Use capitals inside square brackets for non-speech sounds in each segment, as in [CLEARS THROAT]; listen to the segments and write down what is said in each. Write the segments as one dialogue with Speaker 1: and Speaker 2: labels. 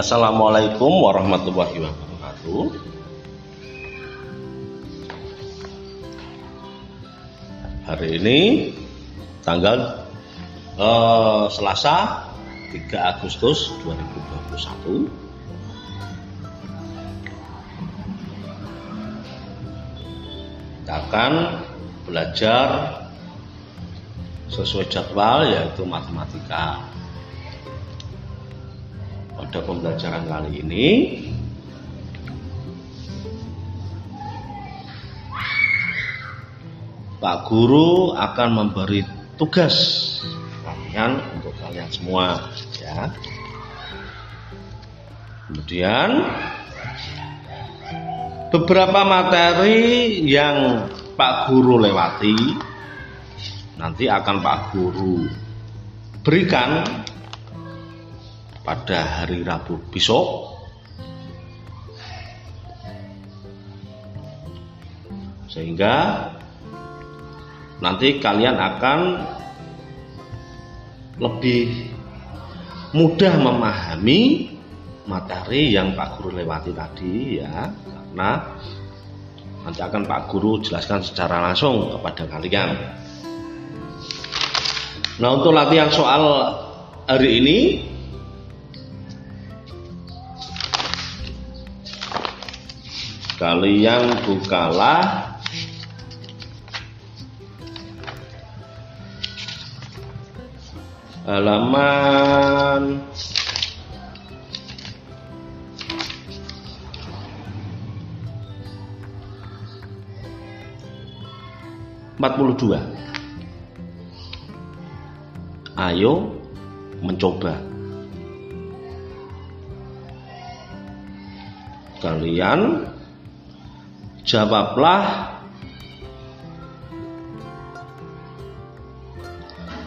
Speaker 1: Assalamualaikum warahmatullahi wabarakatuh. Hari ini tanggal eh, Selasa 3 Agustus 2021 kita akan belajar sesuai jadwal yaitu matematika pada pembelajaran kali ini Pak Guru akan memberi tugas kalian untuk kalian semua ya. Kemudian beberapa materi yang Pak Guru lewati nanti akan Pak Guru berikan pada hari Rabu besok sehingga nanti kalian akan lebih mudah memahami materi yang Pak Guru lewati tadi ya karena nanti akan Pak Guru jelaskan secara langsung kepada kalian. Nah untuk latihan soal hari ini kalian bukalah halaman empat puluh dua. Ayo mencoba. Kalian jawablah.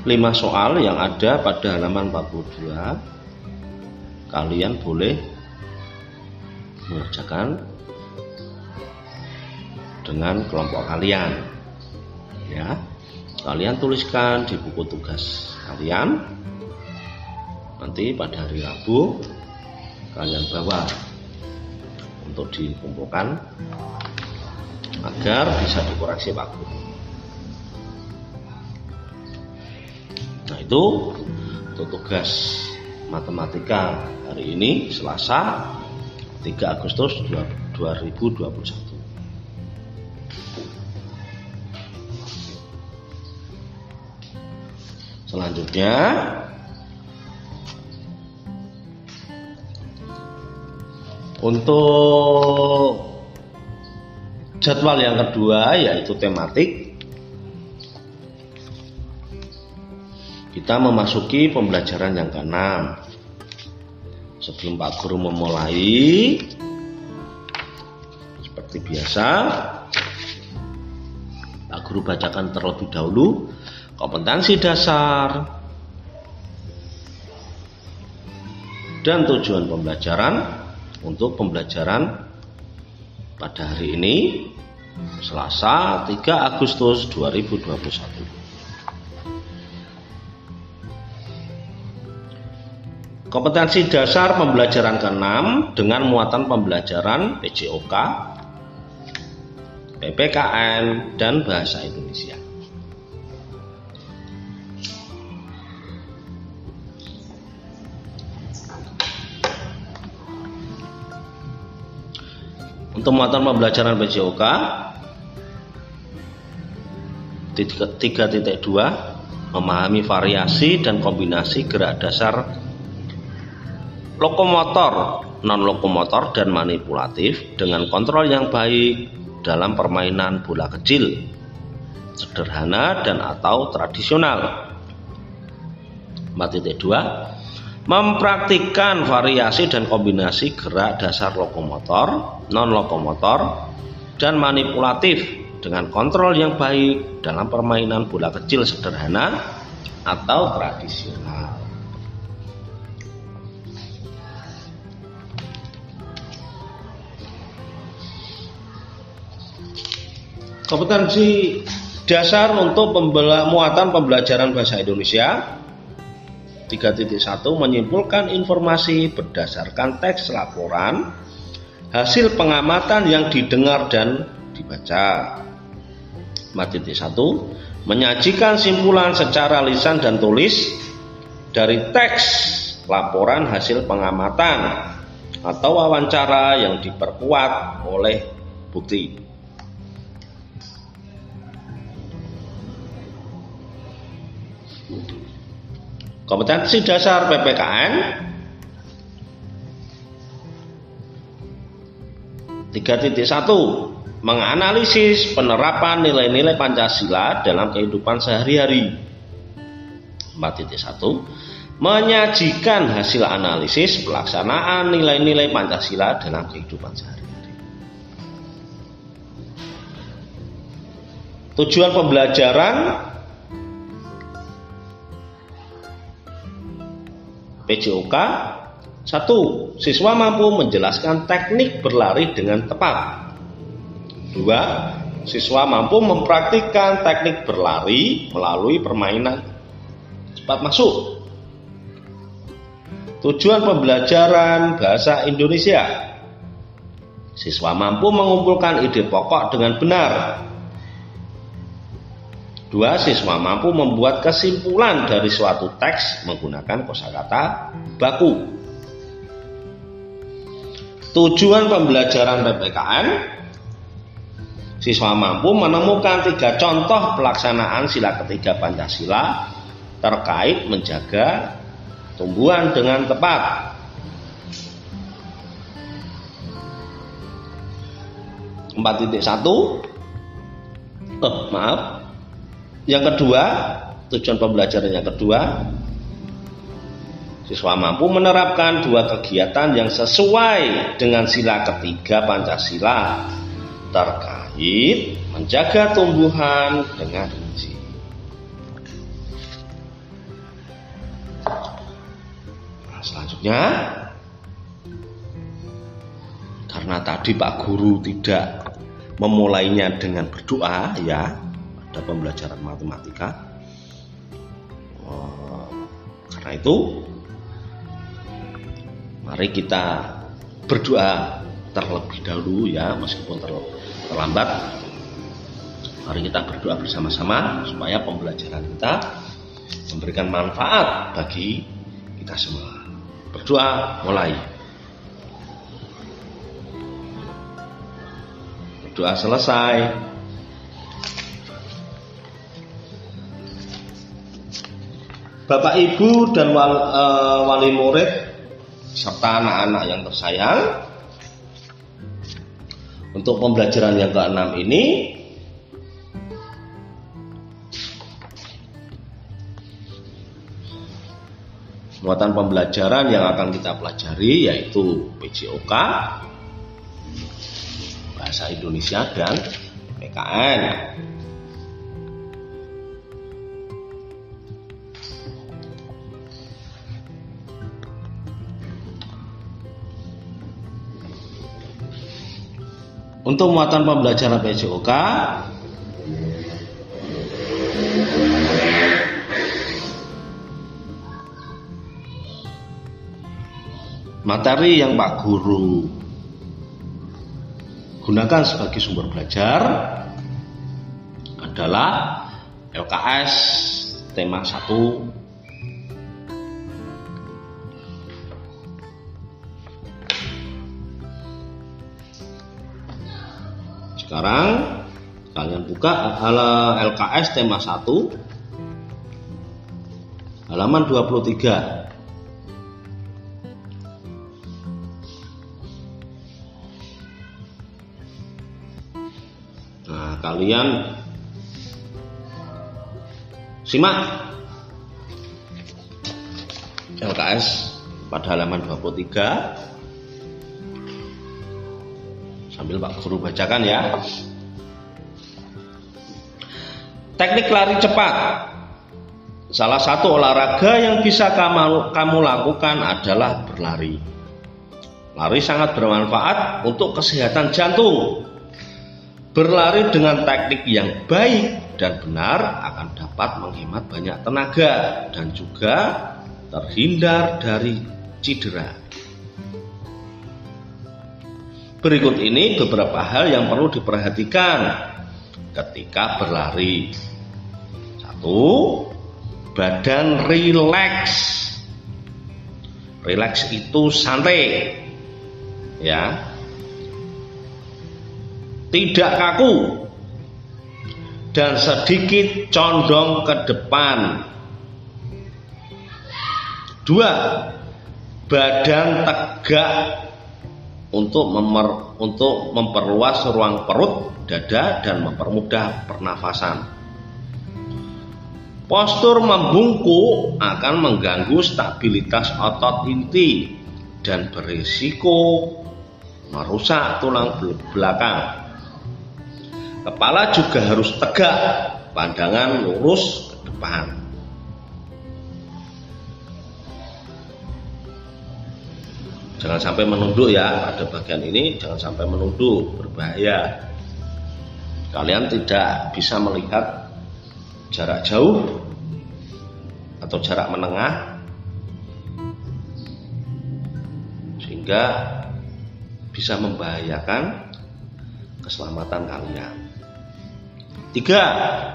Speaker 1: Lima soal yang ada pada halaman 42 kalian boleh mengerjakan dengan kelompok kalian. Ya kalian tuliskan di buku tugas kalian. Nanti pada hari Rabu kalian bawa untuk dikumpulkan agar bisa dikoreksi Guru Nah itu untuk tugas matematika hari ini Selasa 3 Agustus 2021. Selanjutnya untuk jadwal yang kedua yaitu tematik Kita memasuki pembelajaran yang keenam. Sebelum Pak Guru memulai, seperti biasa, Pak Guru bacakan terlebih dahulu kompetensi dasar dan tujuan pembelajaran untuk pembelajaran pada hari ini Selasa 3 Agustus 2021. Kompetensi dasar pembelajaran ke-6 dengan muatan pembelajaran PJOK, PPKN, dan Bahasa Indonesia. Untuk muatan pembelajaran PJOK 3.2 memahami variasi dan kombinasi gerak dasar lokomotor, non-lokomotor dan manipulatif dengan kontrol yang baik dalam permainan bola kecil, sederhana dan atau tradisional. 4.2 Mempraktikkan variasi dan kombinasi gerak dasar lokomotor, non-lokomotor, dan manipulatif dengan kontrol yang baik dalam permainan bola kecil sederhana atau tradisional. Kompetensi Dasar untuk pembela, muatan pembelajaran bahasa Indonesia 3.1 menyimpulkan informasi berdasarkan teks laporan hasil pengamatan yang didengar dan dibaca. 4.1 menyajikan simpulan secara lisan dan tulis dari teks laporan hasil pengamatan atau wawancara yang diperkuat oleh bukti. Kompetensi dasar PPKN 3.1 menganalisis penerapan nilai-nilai Pancasila dalam kehidupan sehari-hari. 4.1 menyajikan hasil analisis pelaksanaan nilai-nilai Pancasila dalam kehidupan sehari-hari. Tujuan pembelajaran PJOK satu, siswa mampu menjelaskan teknik berlari dengan tepat. Dua, siswa mampu mempraktikkan teknik berlari melalui permainan cepat masuk. Tujuan pembelajaran bahasa Indonesia. Siswa mampu mengumpulkan ide pokok dengan benar Dua, siswa mampu membuat kesimpulan dari suatu teks menggunakan kosakata baku. Tujuan pembelajaran PPKN Siswa mampu menemukan tiga contoh pelaksanaan sila ketiga Pancasila terkait menjaga tumbuhan dengan tepat. Empat titik satu, oh, maaf, yang kedua, tujuan pembelajaran yang kedua, siswa mampu menerapkan dua kegiatan yang sesuai dengan sila ketiga Pancasila terkait menjaga tumbuhan dengan rinci. Nah, selanjutnya, karena tadi Pak Guru tidak memulainya dengan berdoa, ya, ada pembelajaran matematika. Oh, karena itu mari kita berdoa terlebih dahulu ya meskipun terlambat. Mari kita berdoa bersama-sama supaya pembelajaran kita memberikan manfaat bagi kita semua. Berdoa mulai. Berdoa selesai Bapak Ibu dan wali, uh, wali murid serta anak-anak yang tersayang untuk pembelajaran yang keenam ini muatan pembelajaran yang akan kita pelajari yaitu PJOK bahasa Indonesia dan PKN Untuk muatan pembelajaran PJOK materi yang Pak Guru gunakan sebagai sumber belajar adalah LKS tema 1 Sekarang kalian buka LKS tema 1 halaman 23. Nah, kalian simak LKS pada halaman 23 Sambil Pak Guru bacakan ya. Teknik lari cepat. Salah satu olahraga yang bisa kamu, kamu lakukan adalah berlari. Lari sangat bermanfaat untuk kesehatan jantung. Berlari dengan teknik yang baik dan benar akan dapat menghemat banyak tenaga dan juga terhindar dari cedera. Berikut ini beberapa hal yang perlu diperhatikan ketika berlari. Satu, badan rileks. Rileks itu santai. Ya, tidak kaku dan sedikit condong ke depan. Dua, badan tegak untuk memer, untuk memperluas ruang perut, dada dan mempermudah pernafasan. Postur membungkuk akan mengganggu stabilitas otot inti dan berisiko merusak tulang belakang. Kepala juga harus tegak, pandangan lurus ke depan. Jangan sampai menunduk ya pada bagian ini, jangan sampai menunduk, berbahaya. Kalian tidak bisa melihat jarak jauh atau jarak menengah sehingga bisa membahayakan keselamatan kalian. Tiga,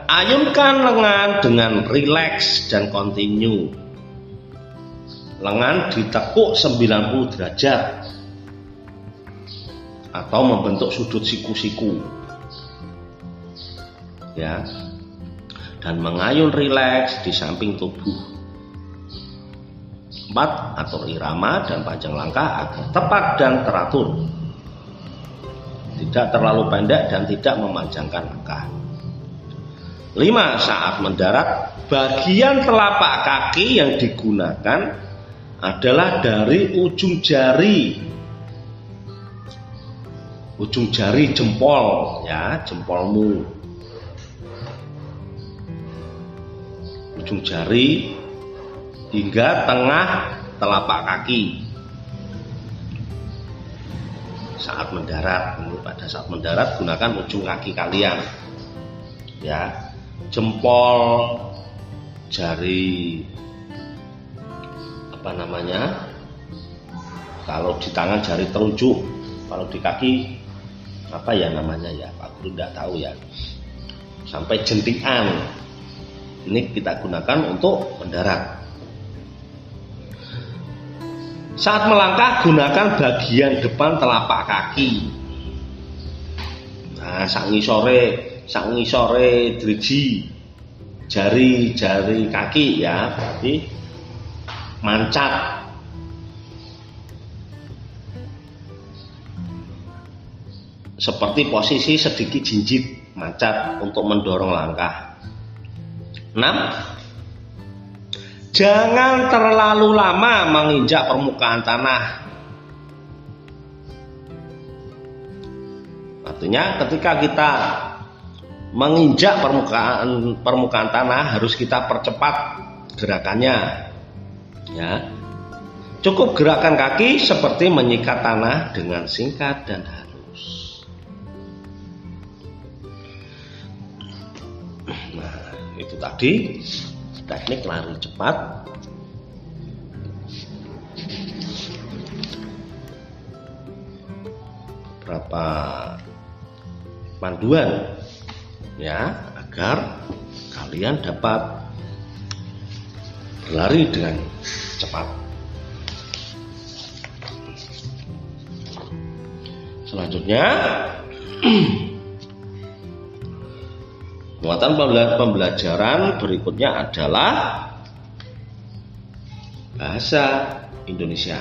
Speaker 1: ayunkan lengan dengan rileks dan kontinu. Lengan ditekuk 90 derajat atau membentuk sudut siku-siku. Ya. Dan mengayun rileks di samping tubuh. Empat, atur irama dan panjang langkah agar tepat dan teratur. Tidak terlalu pendek dan tidak memanjangkan langkah. Lima, saat mendarat, bagian telapak kaki yang digunakan adalah dari ujung jari. Ujung jari jempol, ya, jempolmu. Ujung jari hingga tengah telapak kaki. Saat mendarat, pada saat mendarat gunakan ujung kaki kalian. Ya, jempol jari apa namanya? Kalau di tangan jari telunjuk kalau di kaki apa ya namanya ya? Pak Guru tidak tahu ya. Sampai jentikan. Ini kita gunakan untuk mendarat. Saat melangkah gunakan bagian depan telapak kaki. Nah sangi sore sak ngisore driji jari-jari kaki ya. Berarti mancat seperti posisi sedikit jinjit mancat untuk mendorong langkah. 6 jangan terlalu lama menginjak permukaan tanah. Artinya ketika kita menginjak permukaan permukaan tanah harus kita percepat gerakannya ya. Cukup gerakan kaki seperti menyikat tanah dengan singkat dan halus nah itu tadi. Teknik lari cepat. Berapa panduan? Ya agar kalian dapat berlari dengan cepat. Selanjutnya [CLEARS THROAT] muatan pembelajaran berikutnya adalah bahasa Indonesia.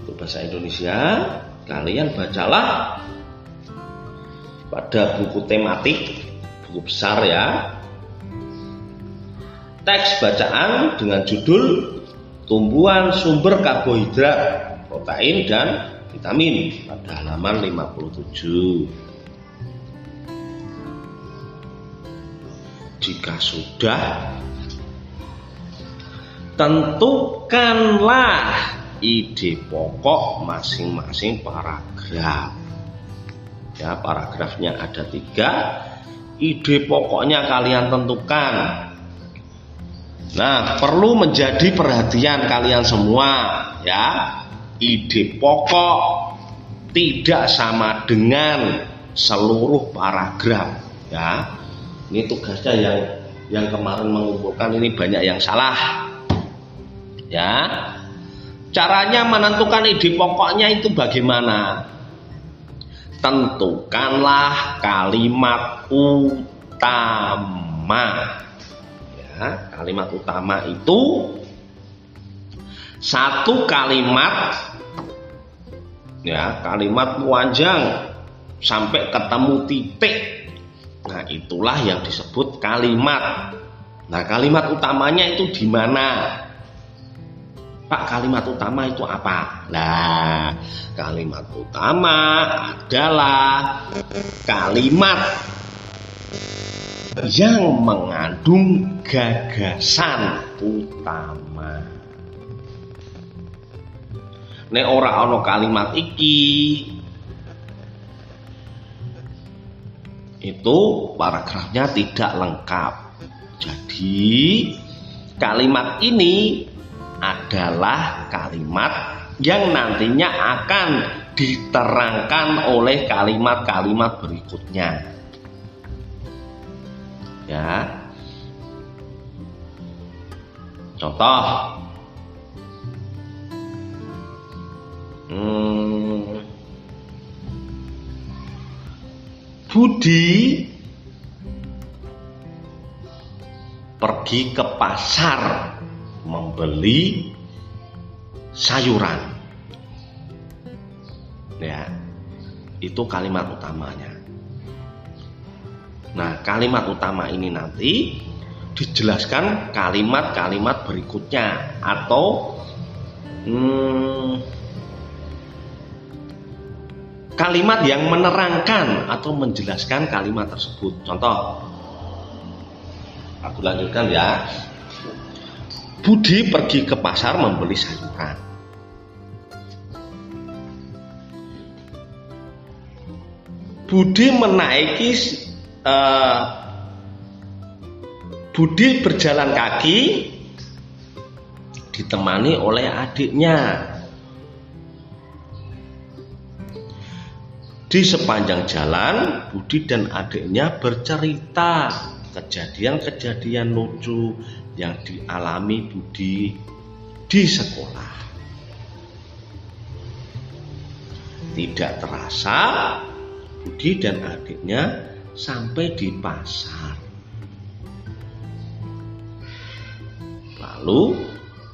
Speaker 1: Untuk bahasa Indonesia, kalian bacalah pada buku tematik, buku besar ya. Teks bacaan dengan judul Tumbuhan Sumber Karbohidrat, Protein dan Vitamin pada halaman 57. Jika sudah tentukanlah ide pokok masing-masing paragraf Ya, paragrafnya ada tiga. Ide pokoknya kalian tentukan. Nah, perlu menjadi perhatian kalian semua, ya. Ide pokok tidak sama dengan seluruh paragraf, ya. Ini tugasnya yang yang kemarin mengumpulkan ini banyak yang salah. Ya. Caranya menentukan ide pokoknya itu bagaimana? Tentukanlah kalimat utama. Kalimat utama itu satu kalimat ya, kalimat panjang sampai ketemu titik. Nah, itulah yang disebut kalimat. Nah, kalimat utamanya itu di mana? Pak kalimat utama itu apa? Nah, kalimat utama adalah kalimat yang mengandung gagasan utama. Nek ora ana kalimat iki itu paragrafnya tidak lengkap. Jadi kalimat ini adalah kalimat yang nantinya akan diterangkan oleh kalimat-kalimat berikutnya. Ya. Contoh. Hmm, Budi pergi ke pasar membeli sayuran. Ya. Itu kalimat utamanya. Nah, kalimat utama ini nanti dijelaskan kalimat-kalimat berikutnya atau hmm, kalimat yang menerangkan atau menjelaskan kalimat tersebut. Contoh, aku lanjutkan ya. Budi pergi ke pasar membeli sayuran. Budi menaiki uh, Budi berjalan kaki ditemani oleh adiknya. Di sepanjang jalan, Budi dan adiknya bercerita kejadian-kejadian lucu yang dialami Budi di sekolah. Tidak terasa, Budi dan adiknya sampai di pasar. Lalu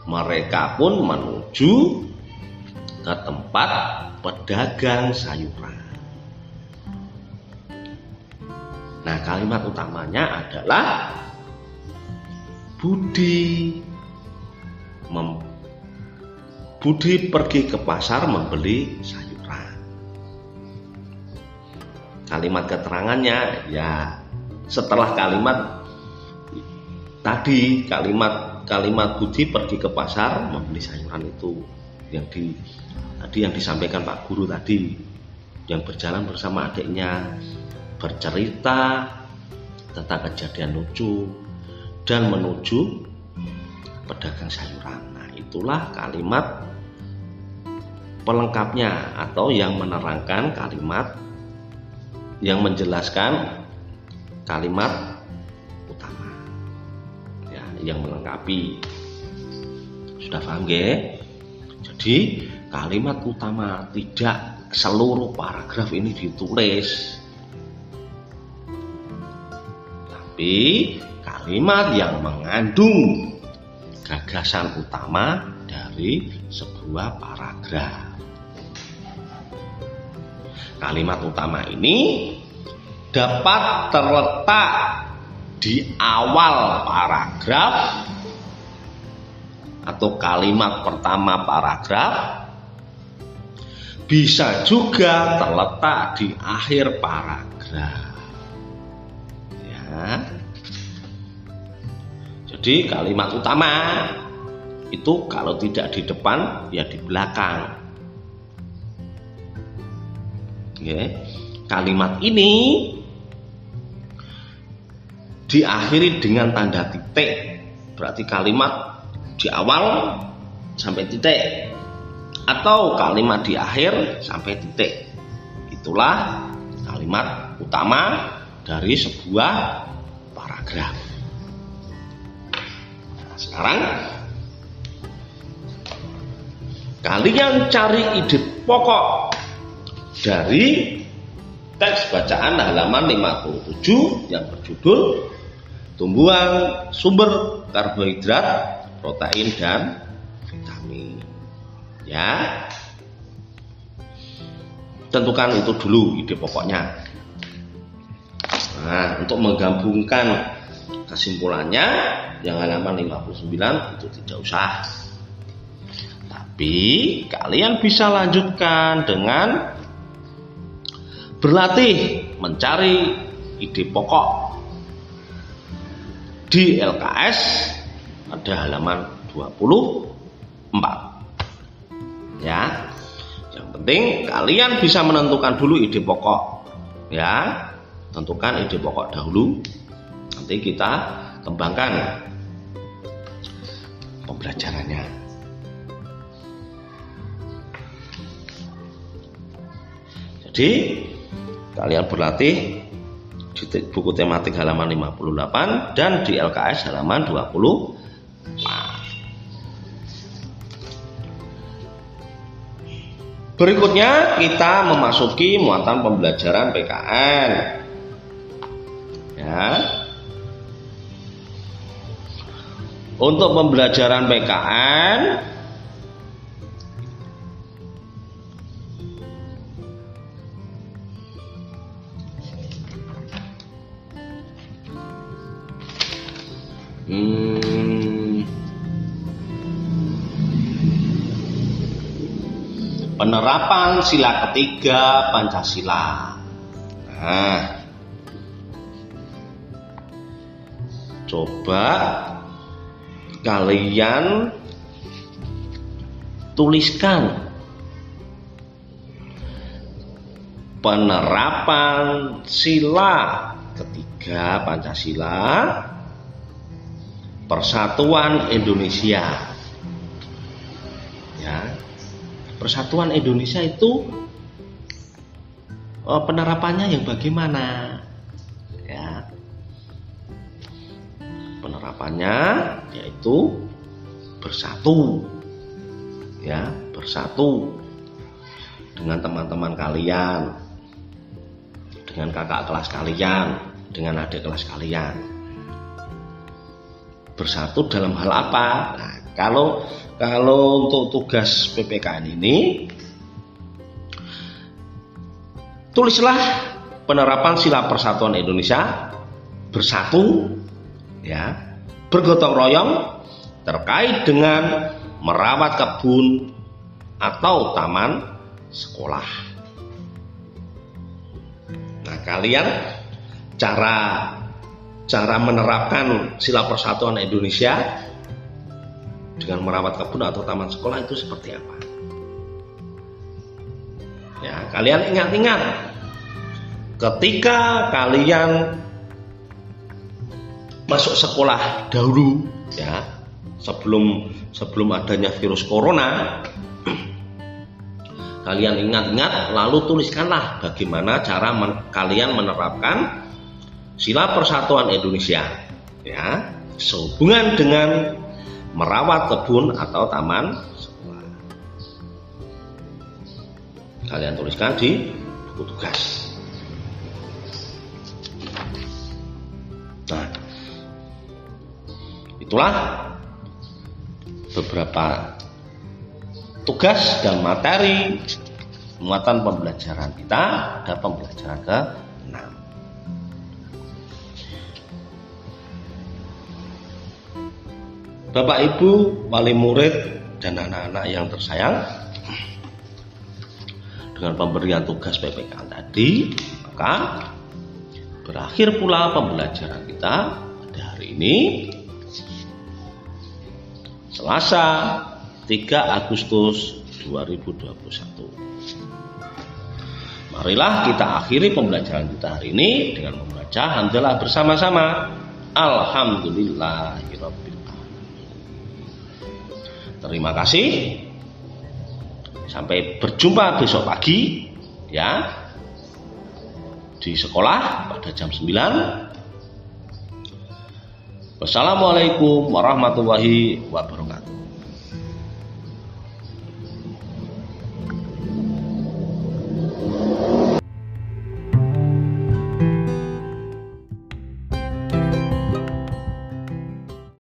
Speaker 1: mereka pun menuju ke tempat pedagang sayuran. Nah, kalimat utamanya adalah Budi mem Budi pergi ke pasar membeli sayuran. Kalimat keterangannya ya setelah kalimat tadi kalimat kalimat Budi pergi ke pasar membeli sayuran itu yang di tadi yang disampaikan Pak Guru tadi yang berjalan bersama adiknya bercerita tentang kejadian lucu dan menuju pedagang sayuran. Nah, itulah kalimat pelengkapnya atau yang menerangkan kalimat yang menjelaskan kalimat utama. Ya, yang melengkapi. Sudah paham, ge? Jadi, kalimat utama tidak seluruh paragraf ini ditulis. Tapi kalimat yang mengandung gagasan utama dari sebuah paragraf. Kalimat utama ini dapat terletak di awal paragraf atau kalimat pertama paragraf bisa juga terletak di akhir paragraf. Ya. Jadi kalimat utama itu kalau tidak di depan ya di belakang. Oke. kalimat ini diakhiri dengan tanda titik. Berarti kalimat di awal sampai titik atau kalimat di akhir sampai titik. Itulah kalimat utama dari sebuah paragraf. Nah, sekarang kalian cari ide pokok dari teks bacaan halaman 57 yang berjudul tumbuhan sumber karbohidrat, protein dan vitamin. Ya. Tentukan itu dulu ide pokoknya. Nah, untuk menggabungkan kesimpulannya yang halaman 59 itu tidak usah. Tapi kalian bisa lanjutkan dengan berlatih mencari ide pokok. Di LKS ada halaman 24 ya. Yang penting kalian bisa menentukan dulu ide pokok. Ya tentukan ide pokok dahulu. Nanti kita kembangkan pembelajarannya. Jadi Kalian berlatih di buku tematik halaman 58 dan di LKS halaman 20 Berikutnya kita memasuki muatan pembelajaran PKN. Ya. Untuk pembelajaran PKN Hmm. Penerapan sila ketiga Pancasila. Nah, coba kalian tuliskan penerapan sila ketiga Pancasila Persatuan Indonesia. Ya. Persatuan Indonesia itu oh, penerapannya yang bagaimana? Ya. Penerapannya yaitu bersatu. Ya, bersatu dengan teman-teman kalian, dengan kakak kelas kalian, dengan adik kelas kalian bersatu dalam hal apa? Nah, kalau kalau untuk tugas PPKN ini tulislah penerapan sila persatuan Indonesia bersatu ya bergotong royong terkait dengan merawat kebun atau taman sekolah. Nah, kalian cara cara menerapkan sila persatuan Indonesia dengan merawat kebun atau taman sekolah itu seperti apa? Ya, kalian ingat-ingat ketika kalian masuk sekolah dahulu ya, sebelum sebelum adanya virus corona kalian ingat-ingat lalu tuliskanlah bagaimana cara men kalian menerapkan sila persatuan Indonesia ya sehubungan dengan merawat kebun atau taman. Kalian tuliskan di buku tugas. Nah, itulah beberapa tugas dan materi muatan pembelajaran kita dan pembelajaran ke Bapak Ibu, wali murid dan anak-anak yang tersayang, dengan pemberian tugas PPK tadi, maka berakhir pula pembelajaran kita pada hari ini Selasa 3 Agustus 2021. Marilah kita akhiri pembelajaran kita hari ini dengan membaca hamdalah bersama-sama. Alhamdulillahirabbil Terima kasih. Sampai berjumpa besok pagi ya di sekolah pada jam 9. Wassalamualaikum warahmatullahi wabarakatuh.